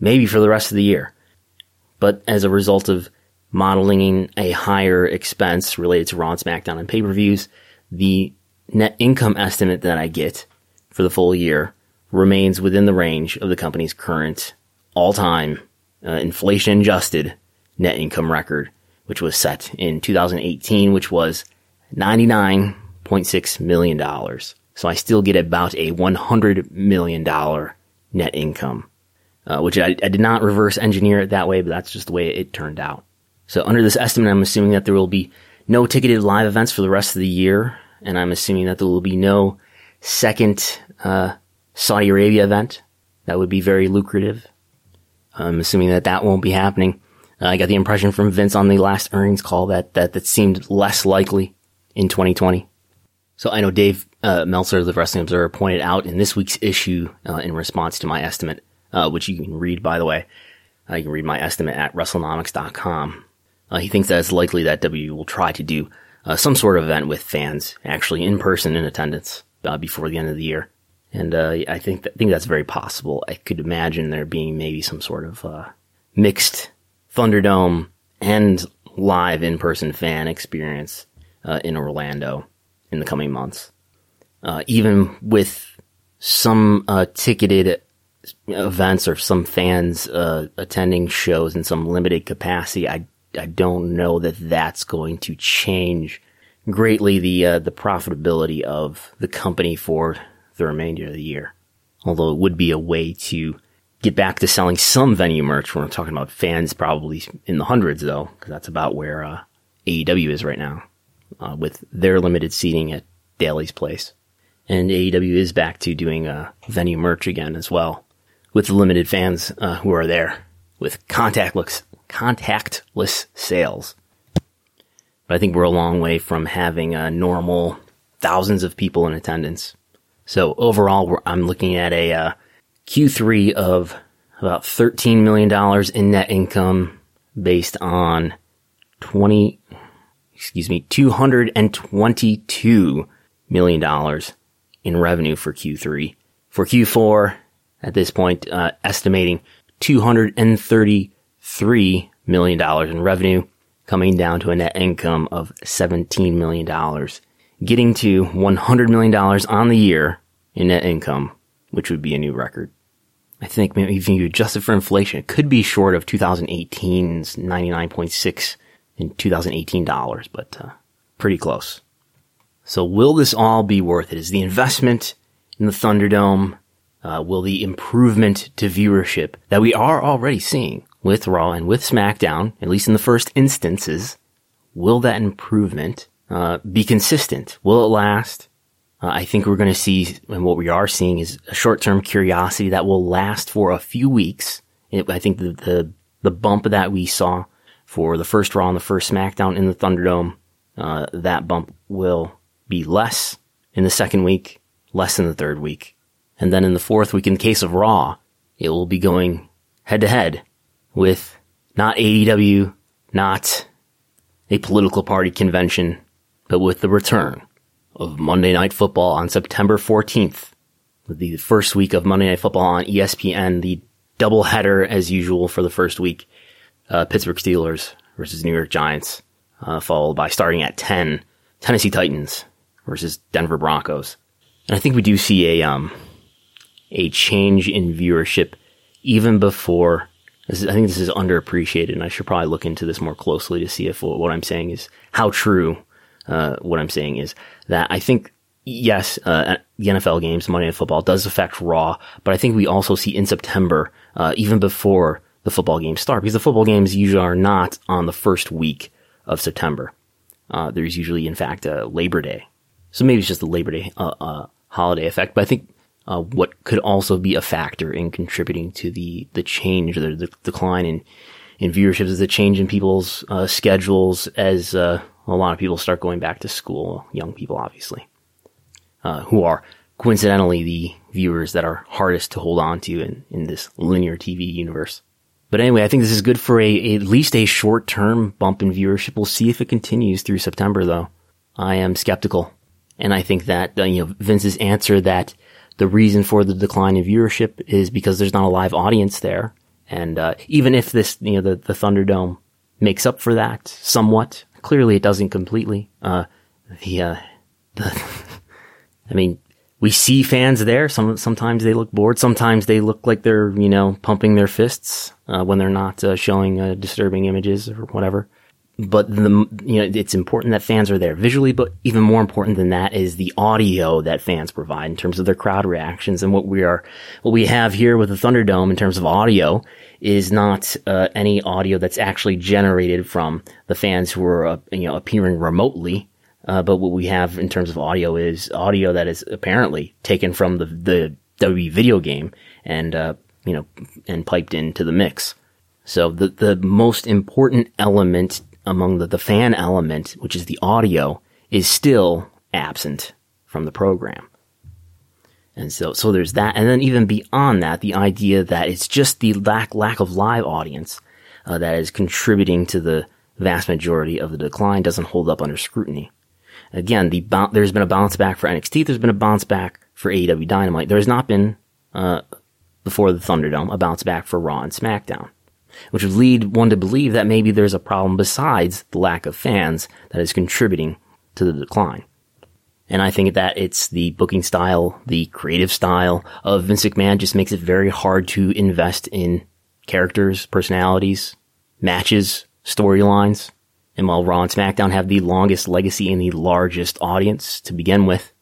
maybe for the rest of the year. But as a result of modeling a higher expense related to Raw and SmackDown and pay-per-views, the net income estimate that I get for the full year remains within the range of the company's current all-time uh, inflation adjusted net income record, which was set in 2018, which was $99.6 million. So I still get about a $100 million net income, uh, which I, I did not reverse engineer it that way, but that's just the way it turned out. So under this estimate, I'm assuming that there will be no ticketed live events for the rest of the year, and I'm assuming that there will be no second uh, Saudi Arabia event. That would be very lucrative. I'm assuming that that won't be happening. Uh, I got the impression from Vince on the last earnings call that that that seemed less likely in 2020. So I know Dave uh, Meltzer of the Wrestling Observer pointed out in this week's issue uh, in response to my estimate, uh, which you can read by the way. Uh, you can read my estimate at WrestleNomics.com. Uh, he thinks that it's likely that W will try to do some sort of event with fans actually in person in attendance before the end of the year. And I think that, think that's very possible. I could imagine there being maybe some sort of mixed Thunderdome and live in-person fan experience uh, in Orlando in the coming months. Uh, even with some uh, ticketed events or some fans uh, attending shows in some limited capacity, I I don't know that that's going to change greatly the uh, the profitability of the company for the remainder of the year. Although it would be a way to get back to selling some venue merch. We're talking about fans probably in the hundreds though, because that's about where uh, AEW is right now uh, with their limited seating at Daily's Place. And AEW is back to doing uh, venue merch again as well with the limited fans uh, who are there with contactless contactless sales. But I think we're a long way from having a normal thousands of people in attendance. So overall, I'm looking at a uh, Q3 of about $13 million in net income based on 20, excuse me, $222 million in revenue for Q3. For Q4, at this point, uh, estimating $233 million in revenue, coming down to a net income of $17 million, getting to $100 million on the year in net income, which would be a new record. I think maybe if you adjust it for inflation, it could be short of 2018's 99.6 in 2018 dollars, but uh, pretty close. So will this all be worth it? Is the investment in the Thunderdome, uh, will the improvement to viewership that we are already seeing with Raw and with SmackDown, at least in the first instances, will that improvement uh, be consistent? Will it last? Uh, I think we're going to see, and what we are seeing is a short-term curiosity that will last for a few weeks. It, I think the, the, the bump that we saw for the first Raw and the first SmackDown in the Thunderdome, uh, that bump will be less in the second week, less in the third week. And then in the fourth week, in the case of Raw, it will be going head to head with not AEW, not a political party convention, but with the return of Monday Night Football on September 14th. The first week of Monday Night Football on ESPN, the doubleheader as usual for the first week. Uh, Pittsburgh Steelers versus New York Giants, uh, followed by starting at 10, Tennessee Titans versus Denver Broncos. And I think we do see a, um, a change in viewership even before is, I think this is underappreciated and I should probably look into this more closely to see if what I'm saying is how true uh, what I'm saying is that I think yes, uh, the NFL games, Monday Night Football does affect Raw, but I think we also see in September, uh, even before the football games start, because the football games usually are not on the first week of September. Uh, there's usually, in fact, a Labor Day. So maybe it's just the Labor Day uh, uh, holiday effect, but I think uh, what could also be a factor in contributing to the the change, the, the decline in in viewership, is the change in people's schedules as a lot of people start going back to school, young people obviously, uh, who are coincidentally the viewers that are hardest to hold on to in, in this linear TV universe. But anyway, I think this is good for a, at least a short term bump in viewership. We'll see if it continues through September though. I am skeptical. And I think that, uh, you know, Vince's answer that the reason for the decline in viewership is because there's not a live audience there. And, uh, even if this, you know, the, the Thunderdome makes up for that somewhat, Clearly, it doesn't completely. Uh, the, uh, the I mean, we see fans there. Some sometimes they look bored. Sometimes they look like they're you know pumping their fists uh, when they're not uh, showing uh, disturbing images or whatever. But the you know it's important that fans are there visually, but even more important than that is the audio that fans provide in terms of their crowd reactions and what we are what we have here with the Thunderdome in terms of audio is not uh, any audio that's actually generated from the fans who are uh, you know appearing remotely. Uh, but what we have in terms of audio is audio that is apparently taken from the the WWE video game and uh, you know and piped into the mix. So the the most important element among the, the fan element, which is the audio, is still absent from the program. And so, so there's that. And then even beyond that, the idea that it's just the lack, lack of live audience, uh, that is contributing to the vast majority of the decline doesn't hold up under scrutiny. Again, the, there's been a bounce back for NXT. There's been a bounce back for AEW Dynamite. There has not been, uh, before the Thunderdome, a bounce back for Raw and SmackDown. Which would lead one to believe that maybe there's a problem besides the lack of fans that is contributing to the decline. And I think that it's the booking style, the creative style of Vince McMahon just makes it very hard to invest in characters, personalities, matches, storylines. And while Raw and SmackDown have the longest legacy and the largest audience to begin with,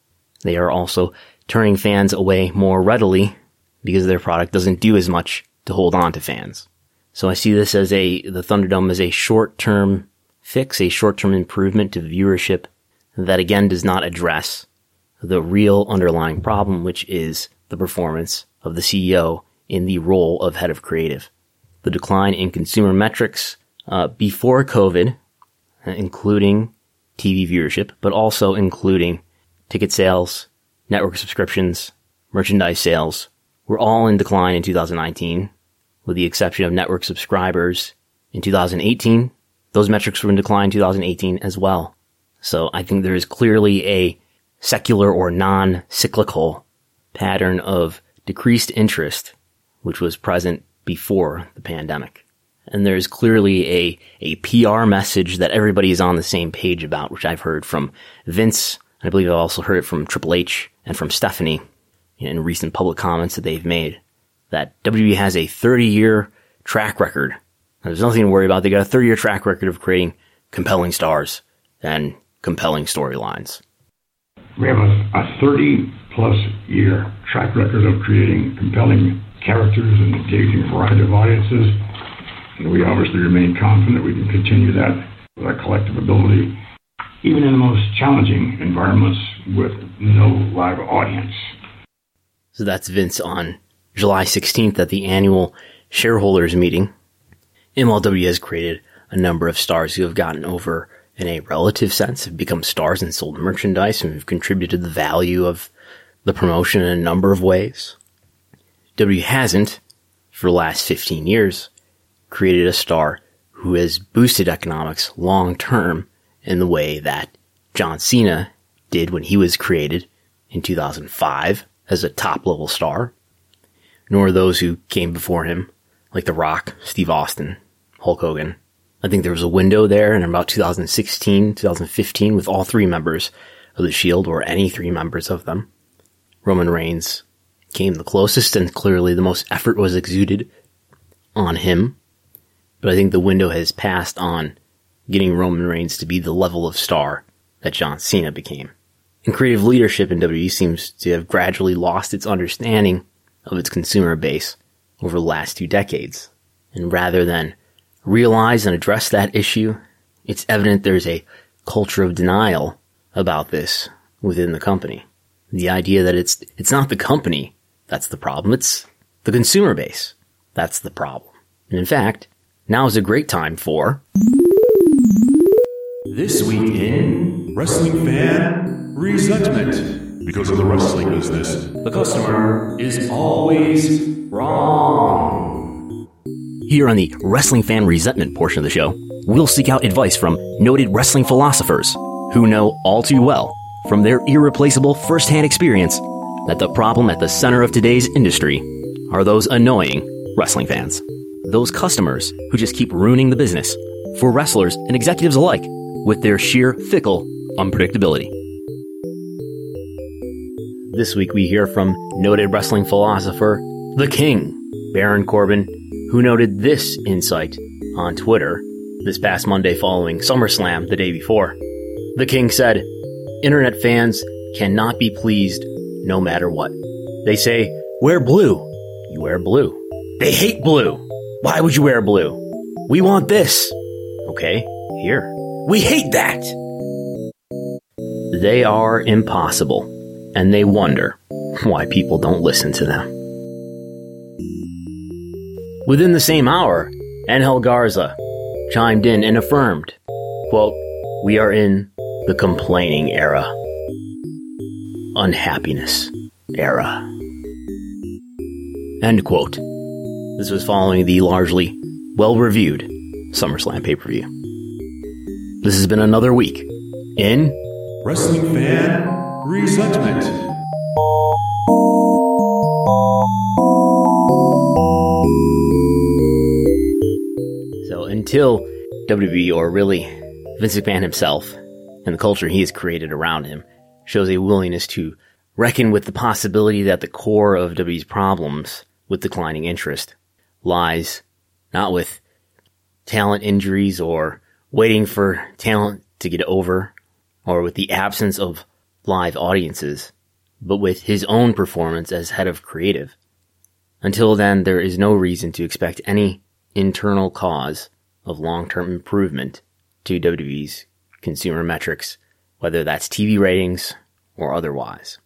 they are also turning fans away more readily because their product doesn't do as much to hold on to fans. So I see this as a, the Thunderdome as a short-term fix, a short-term improvement to viewership that again does not address the real underlying problem, which is the performance of the CEO in the role of head of creative. The decline in consumer metrics uh, before COVID, including TV viewership, but also including ticket sales, network subscriptions, merchandise sales, were all in decline in 2019, with the exception of network subscribers in 2018. Those metrics were in decline in 2018 as well. So I think there is clearly a secular or non-cyclical pattern of decreased interest, which was present before the pandemic. And there's clearly a, a PR message that everybody is on the same page about, which I've heard from Vince. I believe I've also heard it from Triple H and from Stephanie in recent public comments that they've made that WWE has a 30 year track record. There's nothing to worry about. They got a 30 year track record of creating compelling stars and compelling storylines. We have a, a 30 plus year track record of creating compelling characters and engaging a variety of audiences. And we obviously remain confident we can continue that with our collective ability, even in the most challenging environments with no live audience. So that's Vince on July 16th at the annual shareholders meeting. MLW has created a number of stars who have gotten over in a relative sense, have become stars and sold merchandise and have contributed to the value of the promotion in a number of ways. W hasn't, for the last 15 years, created a star who has boosted economics long term in the way that John Cena did when he was created in 2005 as a top level star, nor those who came before him, like The Rock, Steve Austin, Hulk Hogan, I think there was a window there in about 2016, 2015 with all three members of the Shield or any three members of them. Roman Reigns came the closest and clearly the most effort was exuded on him. But I think the window has passed on getting Roman Reigns to be the level of star that John Cena became. And creative leadership in WWE seems to have gradually lost its understanding of its consumer base over the last two decades. And rather than realize and address that issue, it's evident there's a culture of denial about this within the company. The idea that it's, it's not the company that's the problem, it's the consumer base that's the problem. And in fact, now is a great time for This Week in Wrestling Fan Resentment. Because of the wrestling business, the customer is always wrong. Here on the Wrestling Fan Resentment portion of the show, we'll seek out advice from noted wrestling philosophers who know all too well from their irreplaceable firsthand experience that the problem at the center of today's industry are those annoying wrestling fans. Those customers who just keep ruining the business for wrestlers and executives alike with their sheer fickle unpredictability. This week we hear from noted wrestling philosopher, The King, Baron Corbin, who noted this insight on Twitter this past Monday following SummerSlam the day before. The King said, Internet fans cannot be pleased no matter what. They say, wear blue. You wear blue. They hate blue. Why would you wear blue? We want this. Okay, here. We hate that. They are impossible, and they wonder why people don't listen to them. Within the same hour, Angel Garza chimed in and affirmed, quote, We are in the complaining era. Unhappiness era. End quote. This was following the largely well reviewed SummerSlam pay per view. This has been another week in Wrestling Fan Resentment. So until WWE, or really Vince McMahon himself, and the culture he has created around him, shows a willingness to reckon with the possibility that the core of WWE's problems with declining interest lies not with talent injuries or waiting for talent to get over or with the absence of live audiences, but with his own performance as head of creative. Until then, there is no reason to expect any internal cause of long-term improvement to WWE's consumer metrics, whether that's TV ratings or otherwise.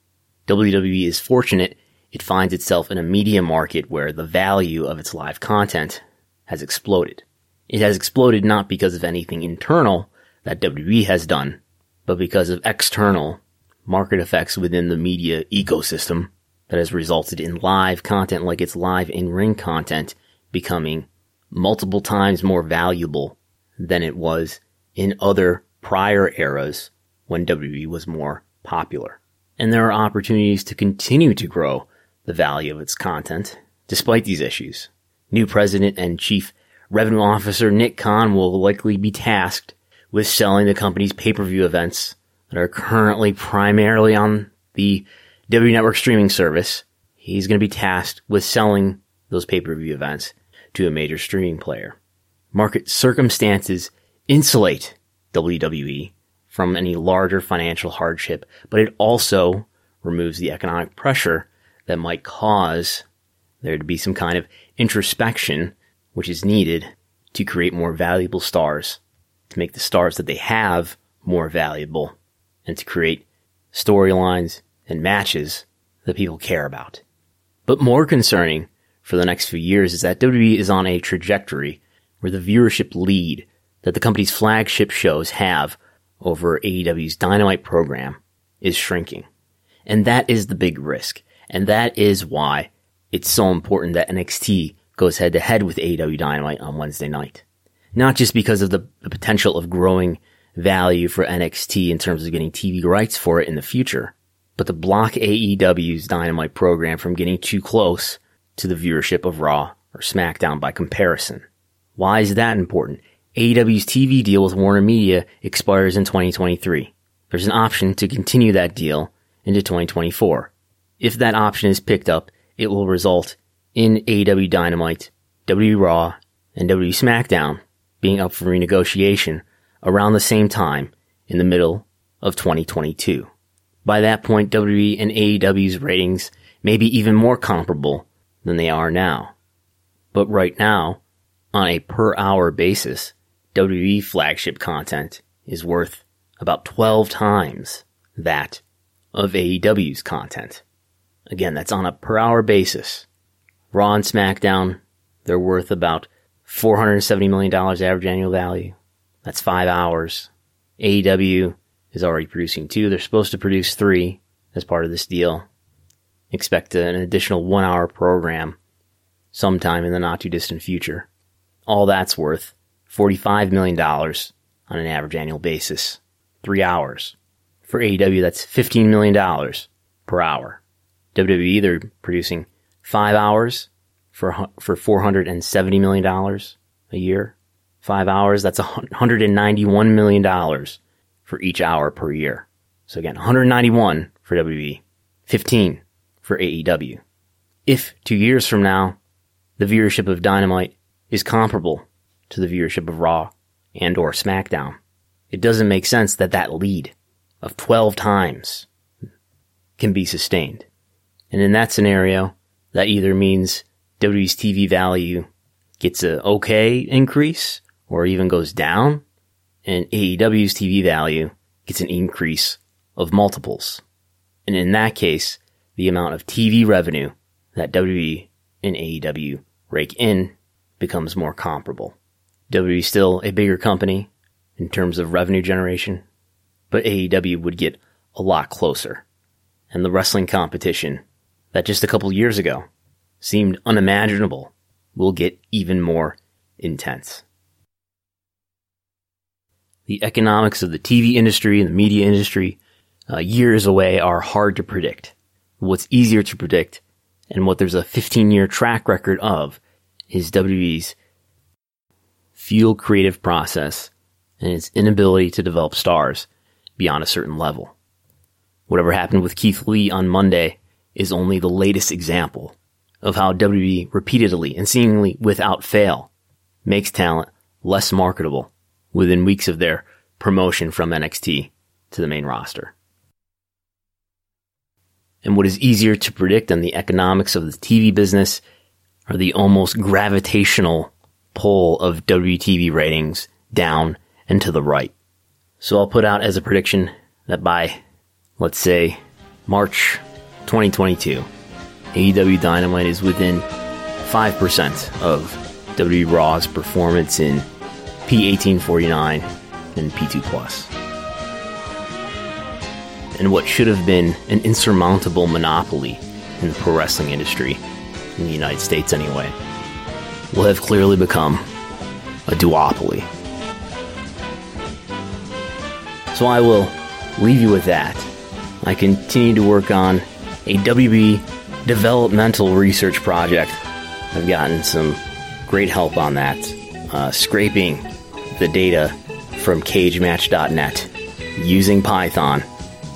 WWE is fortunate it finds itself in a media market where the value of its live content has exploded. It has exploded not because of anything internal that WWE has done, but because of external market effects within the media ecosystem that has resulted in live content like its live in-ring content becoming multiple times more valuable than it was in other prior eras when WWE was more popular. And there are opportunities to continue to grow the value of its content despite these issues. New president and chief revenue officer Nick Khan will likely be tasked with selling the company's pay-per-view events that are currently primarily on the W Network streaming service. He's going to be tasked with selling those pay-per-view events to a major streaming player. Market circumstances insulate WWE from any larger financial hardship, but it also removes the economic pressure that might cause there to be some kind of introspection which is needed to create more valuable stars, to make the stars that they have more valuable, and to create storylines and matches that people care about. But more concerning for the next few years is that WWE is on a trajectory where the viewership lead that the company's flagship shows have over AEW's Dynamite program is shrinking. And that is the big risk. And that is why it's so important that NXT goes head to head with AEW Dynamite on Wednesday night. Not just because of the, the potential of growing value for NXT in terms of getting TV rights for it in the future, but to block AEW's Dynamite program from getting too close to the viewership of Raw or SmackDown by comparison. Why is that important? AEW's TV deal with Warner Media expires in 2023. There's an option to continue that deal into 2024. If that option is picked up, it will result in AEW Dynamite, WWE Raw, and WWE SmackDown being up for renegotiation around the same time in the middle of 2022. By that point, WWE and AEW's ratings may be even more comparable than they are now. But right now, on a per hour basis, WWE flagship content is worth about 12 times that of AEW's content. Again, that's on a per hour basis. Raw and SmackDown, they're worth about $470 million average annual value. That's five hours. AEW is already producing two. They're supposed to produce three as part of this deal. Expect an additional one hour program sometime in the not too distant future. All that's worth $45 million on an average annual basis. Three hours. For AEW, that's $15 million per hour. WWE, they're producing five hours for for four hundred and seventy million dollars a year. Five hours, that's hundred and ninety one million dollars for each hour per year. So again, 191 for WWE, 15 for AEW. If two years from now, the viewership of Dynamite is comparable to the viewership of Raw and or SmackDown, it doesn't make sense that that lead of 12 times can be sustained. And in that scenario, that either means WWE's TV value gets a okay increase or even goes down, and AEW's TV value gets an increase of multiples. And in that case, the amount of TV revenue that WWE and AEW rake in becomes more comparable. WWE is still a bigger company in terms of revenue generation, but AEW would get a lot closer. And the wrestling competition that just a couple years ago seemed unimaginable will get even more intense. The economics of the TV industry and the media industry uh, years away are hard to predict. What's easier to predict and what there's a 15 year track record of is WWE's futile creative process and its inability to develop stars beyond a certain level. Whatever happened with Keith Lee on Monday is only the latest example of how WWE repeatedly and seemingly without fail makes talent less marketable within weeks of their promotion from NXT to the main roster. And what is easier to predict than the economics of the TV business are the almost gravitational pull of WTV ratings down and to the right. So I'll put out as a prediction that by, let's say, March 2022, AEW Dynamite is within 5% of WWE Raw's performance in P1849 and P2 Plus. And what should have been an insurmountable monopoly in the pro wrestling industry, in the United States anyway, will have clearly become a duopoly. So I will leave you with that. I continue to work on a WB developmental research project. I've gotten some great help on that, uh, scraping the data from cagematch.net using Python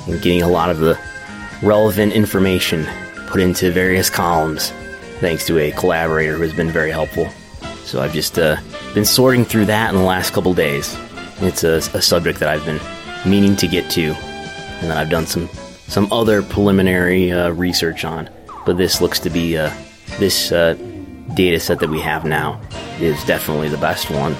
and getting a lot of the relevant information put into various columns thanks to a collaborator who has been very helpful. So I've just uh, been sorting through that in the last couple days. It's a, a subject that I've been meaning to get to, and I've done some some other preliminary uh, research on. But this looks to be uh, this uh, data set that we have now is definitely the best one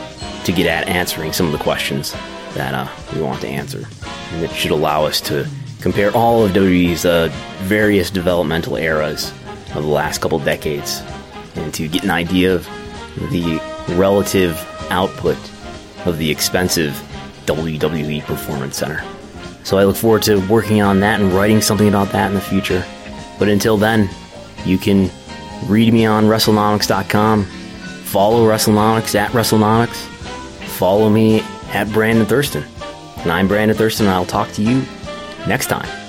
to get at answering some of the questions that uh, we want to answer, and it should allow us to compare all of WWE's uh, various developmental eras of the last couple decades, and to get an idea of the relative output of the expensive WWE Performance Center. So I look forward to working on that and writing something about that in the future. But until then, you can read me on WrestleNomics.com, follow WrestleNomics at WrestleNomics, follow me at Brandon Thurston. And I'm Brandon Thurston, and I'll talk to you next time.